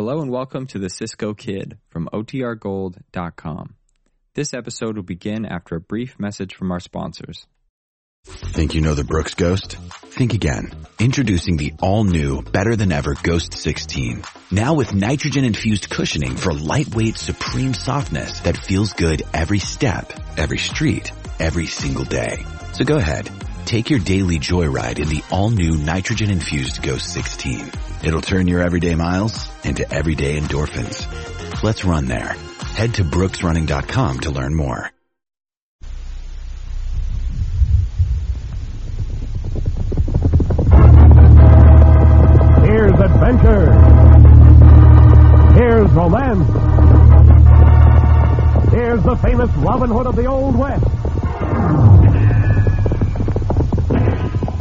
Hello and welcome to the Cisco Kid from OTRGold.com. This episode will begin after a brief message from our sponsors. Think you know the Brooks Ghost? Think again. Introducing the all-new, better than ever Ghost 16. Now with nitrogen-infused cushioning for lightweight, supreme softness that feels good every step, every street, every single day. So go ahead, take your daily joyride in the all-new nitrogen-infused Ghost 16. It'll turn your everyday miles into everyday endorphins. Let's run there. Head to brooksrunning.com to learn more. Here's adventure. Here's romance. Here's the famous Robin Hood of the Old West.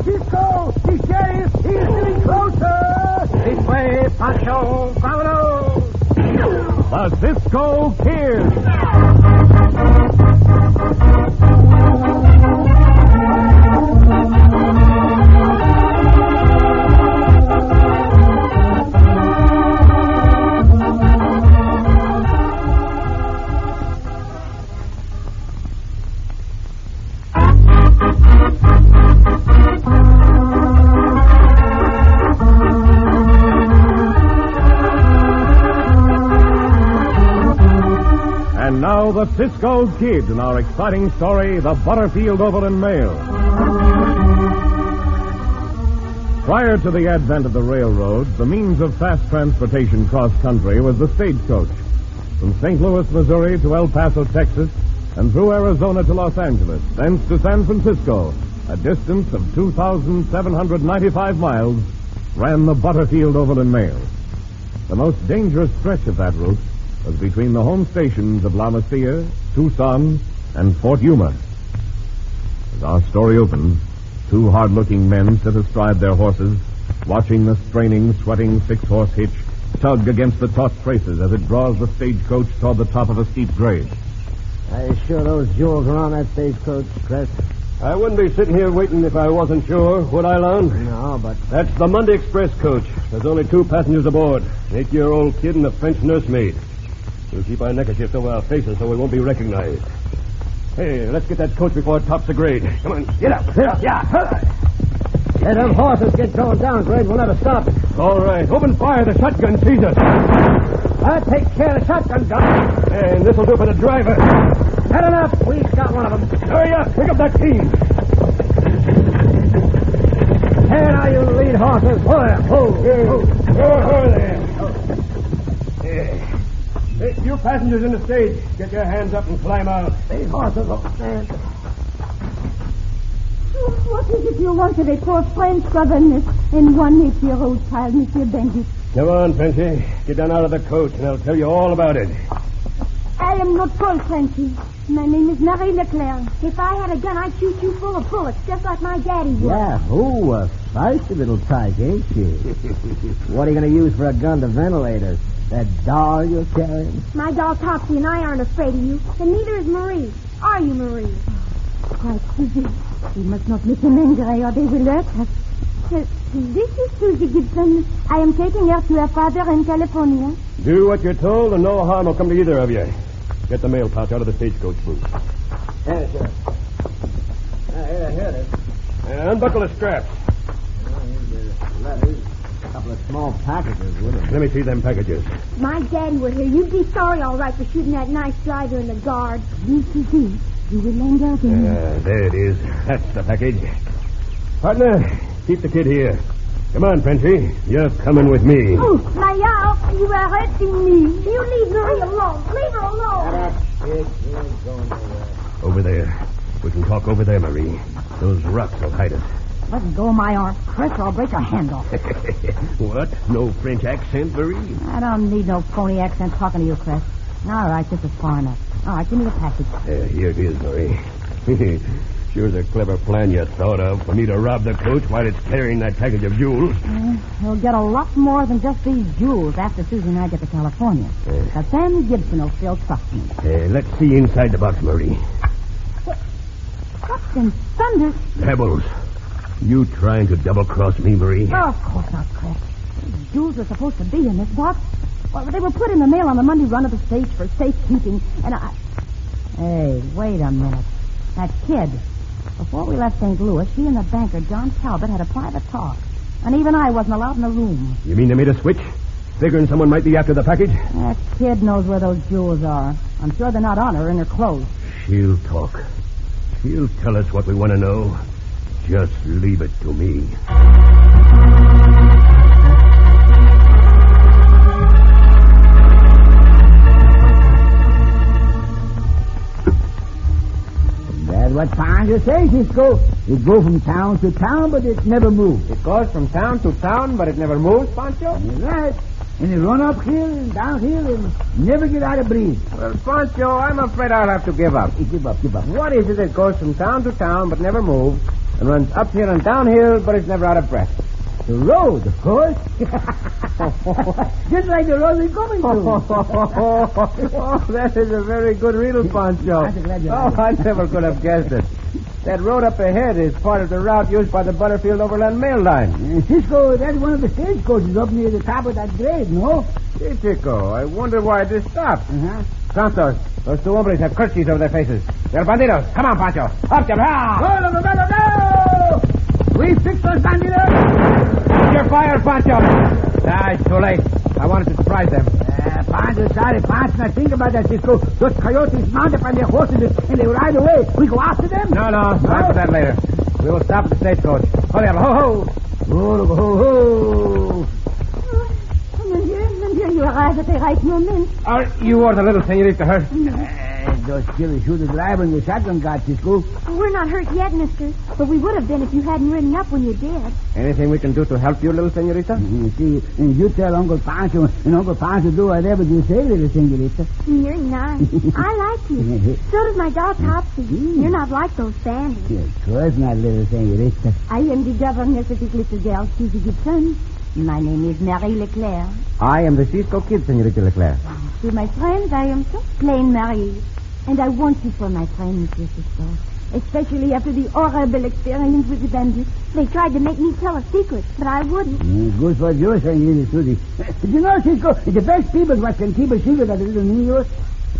Cisco, the sheriff, he is getting closer. This way, Pancho, vámonos. The Cisco Kid. The Cisco Kid in our exciting story, The Butterfield Overland Mail. Prior to the advent of the railroad, the means of fast transportation cross country was the stagecoach. From St. Louis, Missouri to El Paso, Texas, and through Arizona to Los Angeles, thence to San Francisco, a distance of 2,795 miles, ran the Butterfield Overland Mail. The most dangerous stretch of that route was between the home stations of La Mesilla, Tucson, and Fort Yuma. As our story opens, two hard-looking men sit astride their horses, watching the straining, sweating six-horse hitch tug against the taut traces as it draws the stagecoach toward the top of a steep grade. Are you sure those jewels are on that stagecoach, Chris? I wouldn't be sitting here waiting if I wasn't sure, would I, Lon? No, but That's the Monday Express coach. There's only two passengers aboard. Eight-year-old kid and a French nursemaid. We'll keep our neckerchiefs over our faces so we won't be recognized. Hey, let's get that coach before it tops the grade. Come on, get up. Get up. Yeah. let them horses get going down, Grade. We'll never stop it. All right, open fire. The shotgun sees us. I'll take care of the shotgun gun. And this'll do for the driver. Had enough. We've got one of them. Hurry up. Pick up that team. Here now, you lead horses. Whoa there. Whoa, whoa. Go, go there. Yeah. Hey, you passengers in the stage, get your hands up and climb out. These horses will stand. What is it you want of a poor French governess and one eight-year-old child, Monsieur Bandit? Come on, Frenchy. Get down out of the coach, and I'll tell you all about it. I am not called Frenchy. My name is Marie Leclerc. If I had a gun, I'd shoot you full of bullets, just like my daddy did. Yeah, oh, a feisty little tyke, ain't she? what are you going to use for a gun to ventilate us? That doll you're carrying? My doll Topsy and I aren't afraid of you, and neither is Marie. Are you, Marie? Quite Susie. We must not make them angry, or they will hurt us. This is Susie Gibson. I am taking her to her father in California. Do what you're told, and no harm will come to either of you. Get the mail pouch out of the stagecoach booth. Yes, sir. Uh, here, here it is. And unbuckle the straps. Oh, here's the letters. A couple of small packages with them. Let me see them packages. My daddy were here. You'd be sorry, all right, for shooting that nice driver in the guard. This is it. You will lend out in Uh, there it is. That's the package. Partner, keep the kid here. Come on, Frenchy. You're coming with me. Oh, Mayal, you are hurting me. You leave Marie alone. Leave her alone. Kid, you ain't going nowhere. Over there. We can talk over there, Marie. Those rocks will hide us. Let go of my arm, Chris, or I'll break your hand off. what? No French accent, Marie? I don't need no phony accent talking to you, Chris. All right, this is far enough. All right, give me the package. Uh, here it is, Marie. Sure's a clever plan you thought of for me to rob the coach while it's carrying that package of jewels. You'll get a lot more than just these jewels after Susie and I get to California. But Sam Gibson will still trust me. Uh, let's see inside the box, Marie. What in thunder? Pebbles. You trying to double cross me, Marie? Of course not, Chris. These jewels are supposed to be in this box. Well, they were put in the mail on the Monday run of the stage for safekeeping, and I. Hey, wait a minute. That kid. Before we left St. Louis, she and the banker, John Talbot, had a private talk. And even I wasn't allowed in the room. You mean they made a switch? Figuring someone might be after the package? That kid knows where those jewels are. I'm sure they're not on her in her clothes. She'll talk. She'll tell us what we want to know. Just leave it to me. That's what Pancho says, Cisco. It go from town to town, but it never moves. It goes from town to town, but it never moves, Pancho? That's right. And it run uphill and down downhill and never get out of breath. Well, Pancho, I'm afraid I'll have to give up. Give up, give up. What is it that goes from town to town but never moves and runs uphill and downhill but is never out of breath? The road, of course. Just like the road we're going oh, to. that is a very good riddle, Pancho. I'm glad you Oh. I never could have guessed it. That road up ahead is part of the route used by the Butterfield Overland Mail Line. Cisco, that's one of the stagecoaches up near the top of that grade, no? Hey, Chico, I wonder why this stopped. Uh-huh. Santos, those two hombres have kerchiefs over their faces. They're bandidos. Come on, Pancho. Up. Ah! Go, go, go, go, go! We fixed those bandidos! You're fired, Pancho. Ah, it's too late. I wanted to surprise them. Uh, Pancho, sorry, Pancho. Now think about that, Cisco. Those coyotes mount up on their horses and they ride away. We go after them? No, no. After that later. We will stop at the stagecoach. Hurry up. Ho, ho. Oh, ho, ho. Mon Dieu, mon Dieu, you arrive at the right moment. Are you or the little senorita hurt? Uh, those killers shoot the driver and the shotgun got, Cisco. Oh, we're not hurt yet, mister. But we would have been if you hadn't ridden up when you did. Anything we can do to help you, little senorita? Mm-hmm. You see, and you tell Uncle Pancho, and Uncle Pancho do whatever you say, little senorita. You're nice. I like you. So does my dog, mm-hmm. Topsy. You're not like those bandits. Of course not, little senorita. I am the governess of this little girl, Susie Gibson. My name is Marie Leclerc. I am the Cisco Kid, senorita Leclerc. To my friends, I am so plain Marie. And I want you for my friend, Monsieur Cisco. Especially after the horrible experience with the bandits. They tried to make me tell a secret, but I wouldn't. Mm, good for you, senorita Susie. Did you know, Cisco, the best people what can keep a secret of the little New York?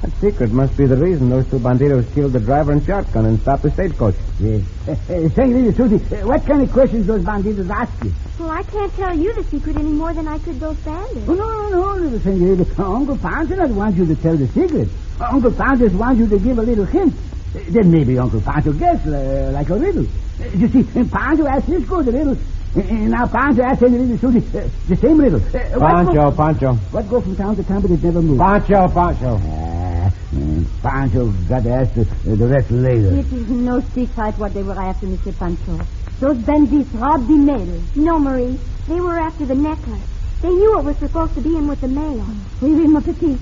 That secret must be the reason those two banditos killed the driver and shotgun and stopped the stagecoach. Yes. Uh, uh, senorita Susie, uh, what kind of questions those banditos ask you? Well, I can't tell you the secret any more than I could those bandits. Oh, no, no, no, little senorita. Uncle Pancho not want you to tell the secret. Uh, Uncle Pancho just wants you to give a little hint. Uh, then maybe Uncle Pancho guess uh, like a riddle. Uh, you see, and Pancho asked Cisco the riddle. Uh, and now Pancho asked Senorita Susie uh, the same riddle. Uh, what Pancho, go- Pancho. What go from town to town but it never moves? Pancho, Pancho. Ah, mm, Pancho got to ask the, uh, the rest later. It is no secret what they were after, Mr. Pancho. Those bandits robbed the mail. No, Marie. They were after the necklace. They knew it was supposed to be in with the mail. Oui, oui, mon petit.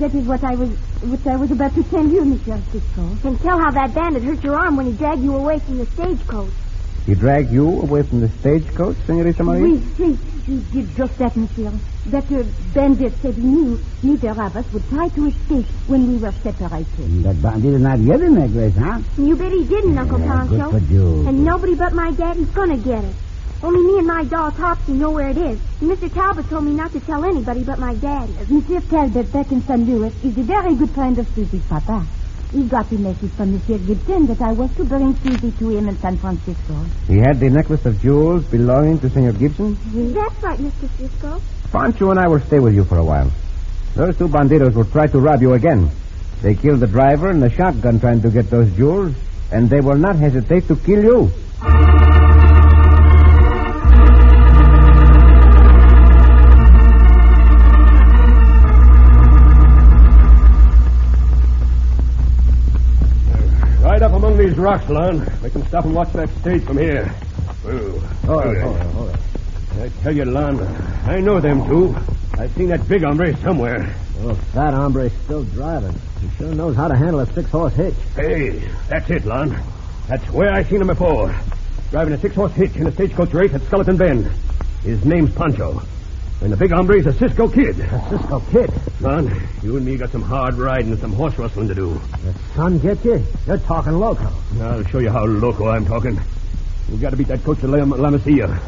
That is what I was what I was about to tell you, Monsieur Cisco. And tell how that bandit hurt your arm when he dragged you away from the stagecoach. He dragged you away from the stagecoach, senorita Marie? Oui, oui, he did just that, Monsieur. That uh, bandit said he knew neither of us would try to escape when we were separated. That bandit is not yet in that place, huh? You bet he didn't, Uncle Yeah, Pancho. good for you. And nobody but my daddy's gonna get it. Only me and my doll Topsy know where it is. And Mr. Talbot told me not to tell anybody but my daddy. Monsieur Talbot back in St. Louis is a very good friend of Susie's papa. He got the message from Monsieur Gibson that I was to bring Susie to him in San Francisco. He had the necklace of jewels belonging to Senor Gibson? That's right, Mr. Cisco. Pancho and I will stay with you for a while. Those two bandidos will try to rob you again. They killed the driver and the shotgun trying to get those jewels, and they will not hesitate to kill you. Rocks, Lon. We can stop and watch that stage from here. Whoa. Hold Okay. on, hold on, hold on. I tell you, Lon, I know them two. I've seen that big hombre somewhere. Oh, that hombre's still driving. He sure knows how to handle a six-horse hitch. Hey, that's it, Lon. That's where I seen him before. Driving a six-horse hitch in a stagecoach race at Skeleton Bend. His name's Pancho. And the big hombre's a Cisco Kid. A Cisco kid. Lon, you and me got some hard riding and some horse rustling to do. The sun get you? You're talking loco. I'll show you how loco I'm talking. We've got to beat that coach to La, La Mesilla.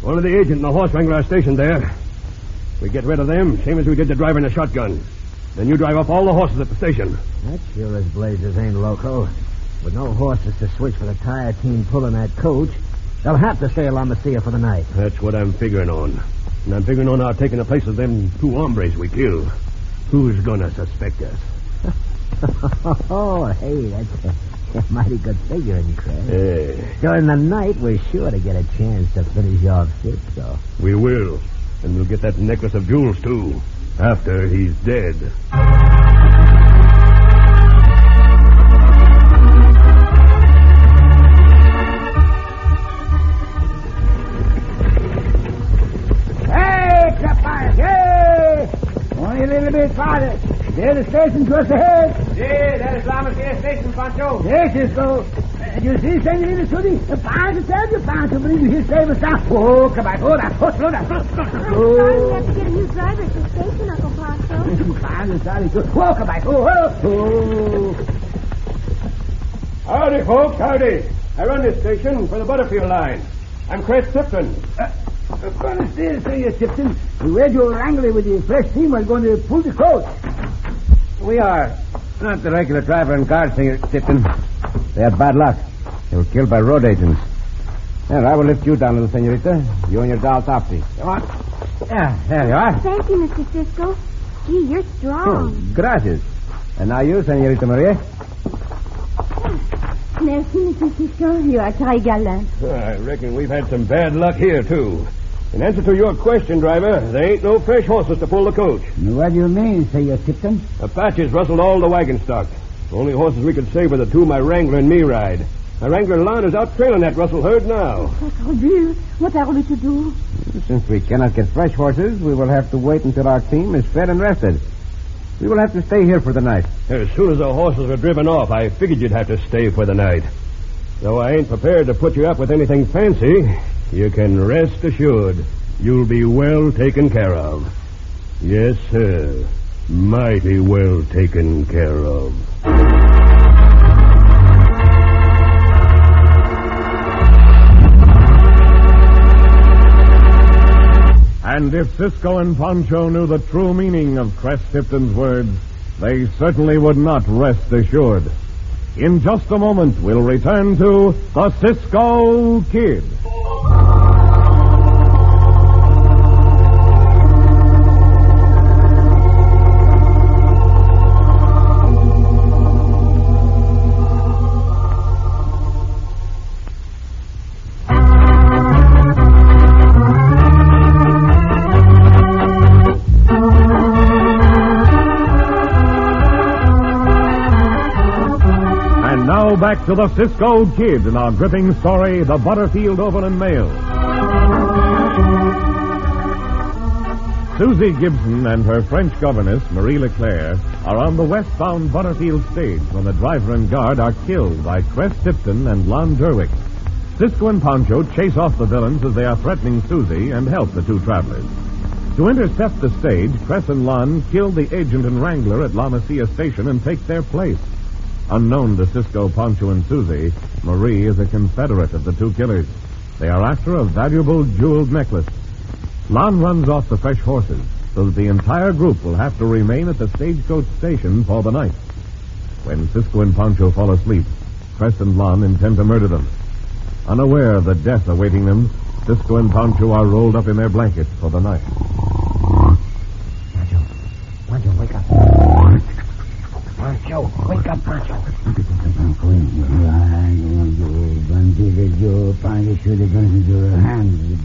One of the agent and the horse wrangler are stationed there. We get rid of them, same as we did the driver in the shotgun. Then you drive up all the horses at the station. That sure as blazes ain't loco. With no horses to switch for the tire team pulling that coach, they'll have to stay along the sea for the night. That's what I'm figuring on. And I'm figuring on our taking the place of them two hombres we killed. Who's gonna suspect us? oh, hey, that's a, a mighty good figuring, Chris. Eh, During the night, we're sure to get a chance to finish off Cisco. we will. And we'll get that necklace of jewels, too. After he's dead. Station just ahead. Yeah, that is Lama Station, Pancho. Yes, Cisco. Uh, you see, Senorita Susie, the Pancho tell you, Pancho, believe you he'll save us now. Oh, come on, hold on, hold, slow down, slow, slow, I'm slow. sorry we have to get a new driver at the station, Uncle Pancho. Pancho, sorry, too. Oh, come on, oh, oh, oh. Howdy, folks, howdy. I run this station for the Butterfield line. I'm Chris Tipton. Uh, Gonna still say you, Tipton. We read your wrangler with the fresh team was going to pull the coach. We are. Not the regular driver and guard, Senor Tipton. They had bad luck. They were killed by road agents. Here, I will lift you down, little senorita. You and your doll, Topsy. Come on. Yeah, there you are. Thank you, Mr. Cisco. Gee, you're strong. Oh, strong. gracias. And now you, Senorita Maria. Merci, Mr. Cisco. You are très galant. I reckon we've had some bad luck here, too. In answer to your question, driver, there ain't no fresh horses to pull the coach. What do you mean, say you, Tipton? Apaches rustled all the wagon stock. The only horses we could save were the two my Wrangler and me ride. My Wrangler Lon is out trailing that rustle herd now. Sacrebleu. What are we to do? Since we cannot get fresh horses, we will have to wait until our team is fed and rested. We will have to stay here for the night. As soon as the horses were driven off, I figured you'd have to stay for the night. Though I ain't prepared to put you up with anything fancy, you can rest assured you'll be well taken care of. Yes, sir. Mighty well taken care of. And if Cisco and Pancho knew the true meaning of Cress Tipton's words, they certainly would not rest assured. In just a moment, we'll return to the Cisco Kid. To the Cisco Kid in our gripping story, The Butterfield Overland Mail. Susie Gibson and her French governess, Marie Leclerc, are on the westbound Butterfield stage when the driver and guard are killed by Cress Tipton and Lon Derwick. Cisco and Pancho chase off the villains as they are threatening Susie and help the two travelers. To intercept the stage, Cress and Lon kill the agent and wrangler at La Mesilla station and take their place. Unknown to Cisco, Pancho, and Susie, Marie is a confederate of the two killers. They are after a valuable jeweled necklace. Lon runs off the fresh horses, so that the entire group will have to remain at the stagecoach station for the night. When Cisco and Pancho fall asleep, Cress and Lon intend to murder them. Unaware of the death awaiting them, Cisco and Pancho are rolled up in their blankets for the night. Pancho, wake up, Pancho.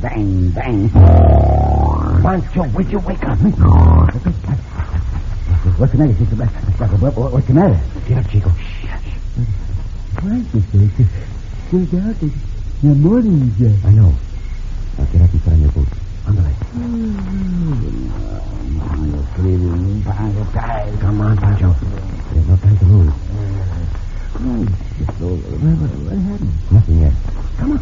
Bang, bang. Pancho, would you wake up? What's the matter, Sister what's the matter? Get up, Chico. Francis, sit down. The morning, I know. Now get up and put on your boots. On the tired. Come on, Pancho. No time to lose. What, happened? Nothing yet. Come on.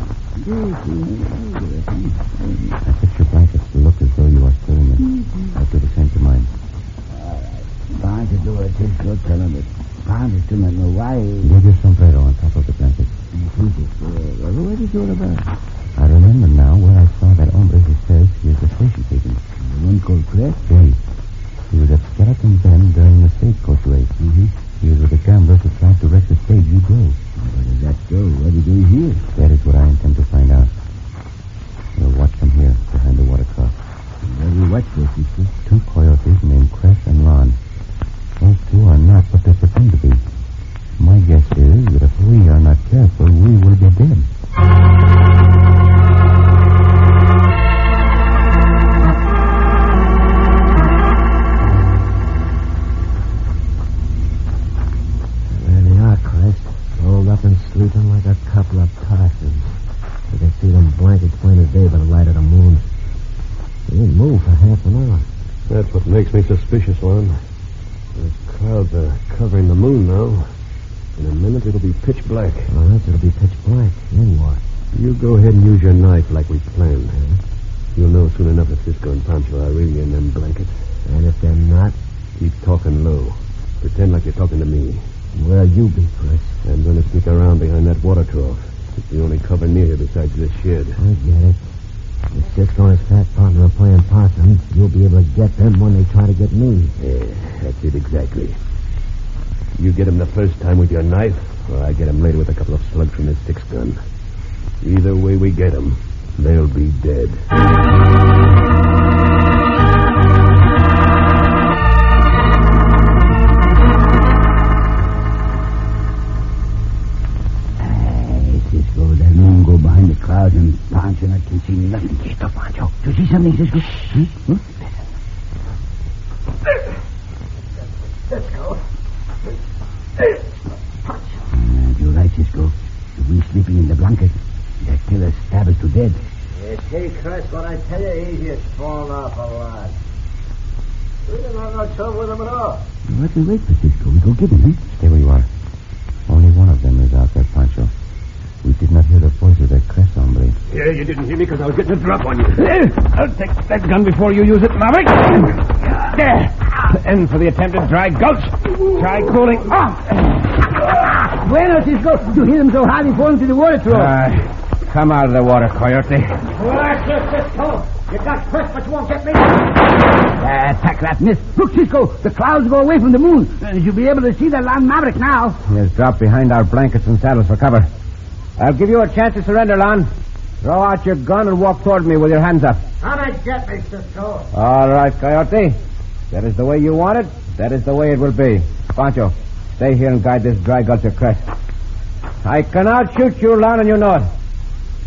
I fix your blankets to look as though you are still in them. I'll do the same to mine. Pancho, do it. Just Cisco, tell him that Pancho still not know why. Makes me suspicious, Lon. The clouds are covering the moon now. In a minute, it'll be pitch black. All right, it'll be pitch black. Then what? You go ahead and use your knife like we planned. You'll know soon enough if Cisco and Pancho are really in them blankets. And if they're not, Keep talking low. Pretend like you're talking to me. where'll you be, Chris? I'm going to sneak around behind that water trough. It's the only cover near here besides this shed. I get it. Cisco and his fat partner are playing possum, you'll be able to get them when they try to get me. Yeah, that's it exactly. You get him the first time with your knife, or I get him later with a couple of slugs from his six gun. Either way we get them, they'll be dead. Do you see something, Cisco? Hmm? Huh? Uh, you're right, Cisco. We sleeping in the blanket. That killer stab us to death. You see, Chris, what I tell you, he's just fallen off a lot. We didn't have no trouble with him at all. What we wait for, Cisco? We go get him, huh? Stay where you are. You didn't hear me because I was getting a drop on you. I'll take that gun before you use it, Maverick. There. And for the attempted dry gulch, try cooling off. Bueno, Cisco. You hit him so hard he falls into the water trough. Uh, come out of the water, Coyote. Relax, Cisco. You got Chris, but you won't get me. Attack that miss. Look, Cisco, the clouds go away from the moon. You'll be able to see that land Maverick now. He has dropped behind our blankets and saddles for cover. I'll give you a chance to surrender, Lon. Throw out your gun and walk toward me with your hands up. Come and get me, Cisco. All right, Coyote. That is the way you want it. That is the way it will be. Pancho, stay here and guide this dry gulch of crest. I cannot shoot you, Lon, and you know it.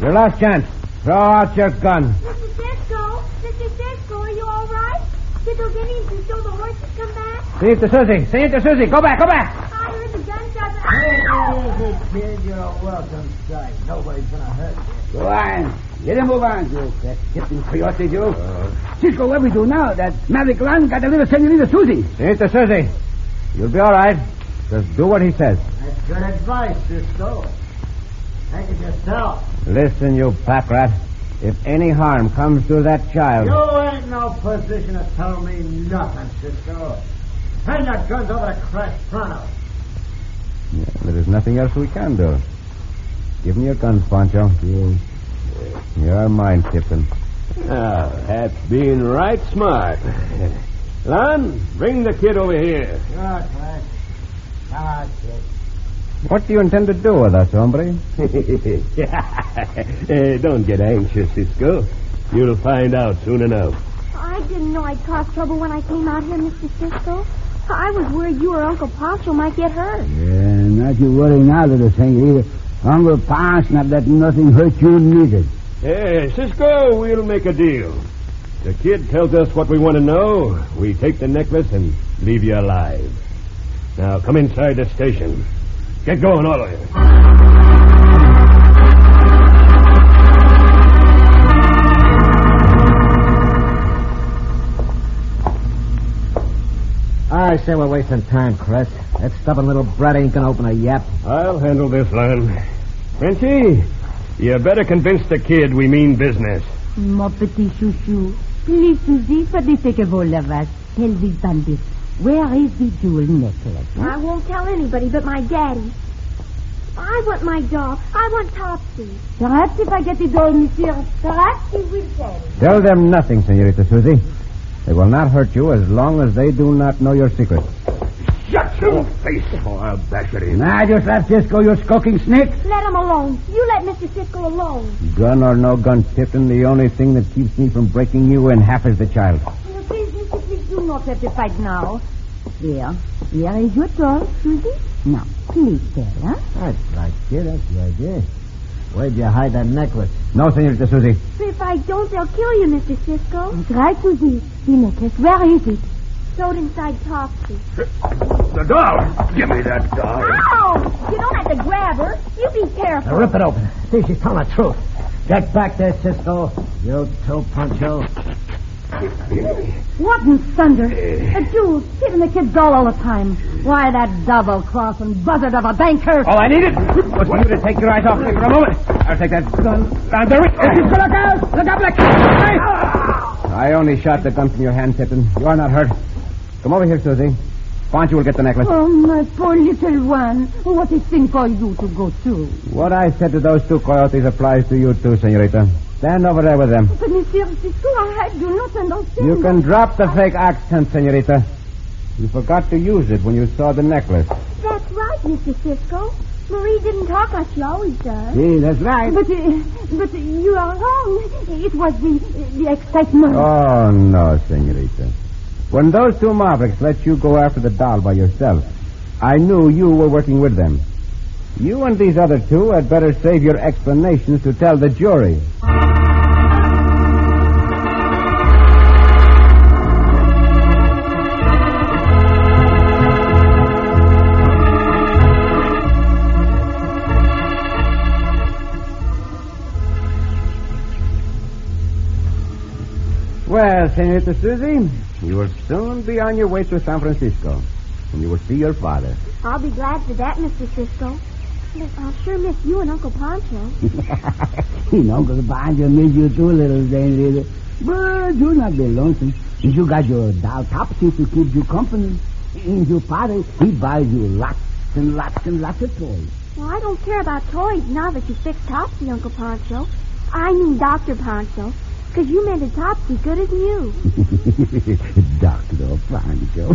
Your last chance. Throw out your gun. Mr. Cisco, Mr. Cisco, are you all right? Did those Indians who stole the horses come back? See it to Susie. See it to Susie. Go back, go back. I heard the gunshots. Easy, kid. You're a welcome sight. Nobody's gonna hurt you. Go on. Let him move on, Joe. That Captain Coyote, Joe. Uh-huh. Cisco, what we do now? That Maverick Land got a little Senorita Susie. See it to Susie. You'll be all right. Just do what he says. That's good advice, Cisco. Take it yourself. Listen, you pack rat. If any harm comes to that child. You ain't no position to tell me nothing, Cisco. Turn your guns over to Crash pronto. Yeah, there is nothing else we can do. Give me your guns, Pancho. You're mine, Tipton. That's being right smart. Lon, bring the kid over here. Sure, Crash. Come on, kid. What do you intend to do with us, hombre? Eh, don't get anxious, Cisco. You'll find out soon enough. I didn't know I'd cause trouble when I came out here, Mr. Cisco. I was worried you or Uncle Pancho might get hurt. Yeah, not you worry now, little senorita. Uncle Pan's not letting nothing hurt you neither. Hey, Cisco, we'll make a deal. The kid tells us what we want to know. We take the necklace and leave you alive. Now, come inside the station. Get going, all of you. I say we're wasting time, Chris. That stubborn little brat ain't gonna open a yap. I'll handle this, Lon. Frenchy, you better convince the kid we mean business. Mon petit chouchou. Please, Susie, for the sake of all of us, tell these bandits, where is the jewel necklace? I won't tell anybody but my daddy. I want my doll. I want Topsy. Perhaps if I get the doll, monsieur, perhaps he will tell. Tell them nothing, Senorita Susie. They will not hurt you as long as they do not know your secret. Shut your face, or I'll bash it in. Now, just let Cisco, you skulking snake. Let him alone. You let Mr. Cisco alone. Gun or no gun, Tipton, the only thing that keeps me from breaking you in half is the child. Now, please, Mr. Please do not have to fight now. There. There is your doll, Susie. Now, please tell, huh? That's right, dear. That's the idea. Where'd you hide that necklace? No, Senorita Susie. If I don't, they'll kill you, Mr. Cisco. That's right, Susie. The necklace. Where is it? Throw it inside Topsy. The doll. Give me that doll. Ow! You don't have to grab her. You be careful. Now rip it open. See, she's telling the truth. Get back there, Cisco. You too, Pancho. What in thunder? A jewels, giving the kid doll all the time. Why, that double-crossing buzzard of a banker. All I needed was for you to take your eyes off me for a moment. I'll take that gun down the wrist. Look out! Look out, Black! I only shot the gun from your hand, Tipton. You are not hurt. Come over here, Susie. Pancho will get the necklace. Oh, my poor little one. What a thing for you to go through. What I said to those two coyotes applies to you, too, Senorita. Stand over there with them. But, Monsieur Cisco, I do not understand. You can drop the fake accent, Senorita. You forgot to use it when you saw the necklace. That's right, Mr. Cisco. Marie didn't talk like she always does. See, that's right. But, uh, but you are wrong. It was the, the excitement. Oh, no, Senorita. When those two Mavericks let you go after the doll by yourself, I knew you were working with them. You and these other two had better save your explanations to tell the jury. Well, Senorita Susie, you will soon be on your way to San Francisco, and you will see your father. I'll be glad for that, Mr. Cisco. But I'll sure miss you and Uncle Pancho. you know, Uncle Pancho miss you too, little thing, But you not be lonesome. You got your doll Topsy to keep you company. And your father, he buys you lots and lots and lots of toys. Well, I don't care about toys now that you fixed Topsy, Uncle Pancho. I mean Dr. Pancho. Because you mended Topsy good as new. Dr. Pancho.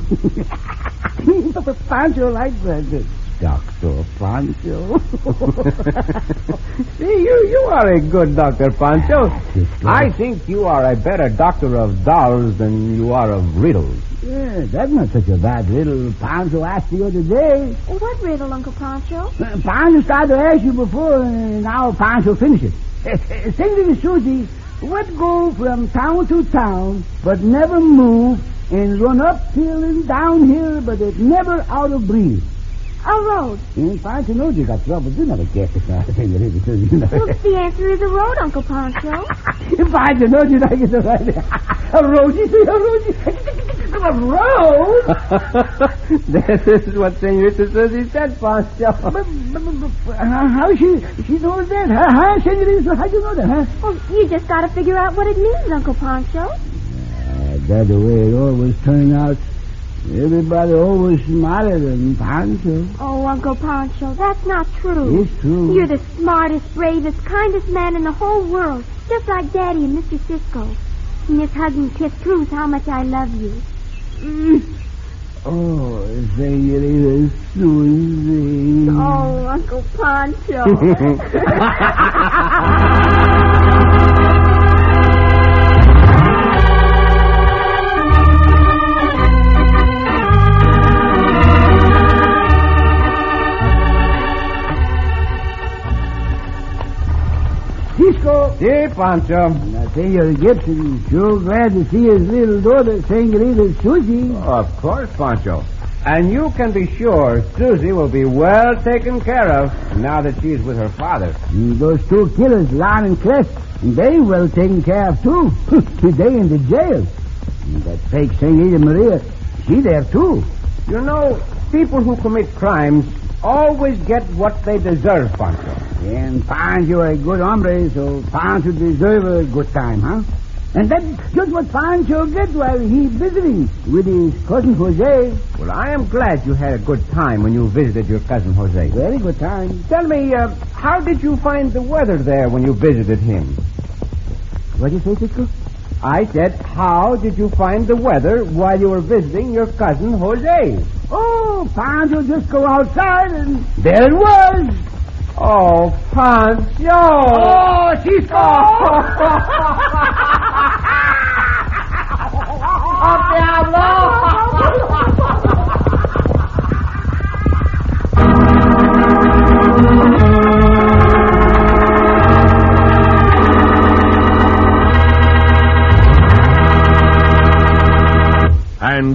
Pancho likes that. Dr. Pancho. See, you, you are a good Dr. Pancho. I think you are a better doctor of dolls than you are of riddles. Yeah, that's not such a bad riddle Pancho asked the other day. What riddle, Uncle Pancho? Uh, Pancho started to ask you before, and now Pancho finishes. Uh, uh, Sing to the Susie, what go from town to town, but never move, and run up uphill and down downhill, but it never out of breeze? A road. And Pancho knows you got trouble. You never guess it now. You know. Well, the answer is a road, Uncle Pancho. Pancho knows you like it right. A road, you see, a road. A road? this is what Senorita Susie said, Pancho. But, but, but, but, uh, how she she knows that? Huh, huh, Senorita? How do you know that, huh? Well, you just got to figure out what it means, Uncle Pancho. Uh, that's the way it always turns out. Everybody always smarter than Pancho. Oh, Uncle Pancho, that's not true. It's true. You're the smartest, bravest, kindest man in the whole world, just like Daddy and Mr. Cisco. And this hug and kiss proves how much I love you. Oh, Mm. Oh, Senorita Susie. Oh, Uncle Pancho. Cisco. See, Pancho. Now, Senor Gibson is sure glad to see his little daughter, Senorita Susie. Of course, Pancho. And you can be sure Susie will be well taken care of now that she is with her father. And those two killers, Lon and Clef, they well taken care of, too. they in the jail. And that fake Senorita Maria, she there, too. You know, people who commit crimes always get what they deserve, Pancho. And Pancho is a good hombre, so Pancho deserve a good time, huh? And that's just what Pancho get while he visiting with his cousin Jose. Well, I am glad you had a good time when you visited your cousin Jose. Very good time. Tell me, uh, how did you find the weather there when you visited him? What do you say, Cisco? I said, how did you find the weather while you were visiting your cousin Jose? Oh, Pancho just go outside and there it was. Oh, Pancho! Oh, Cisco! And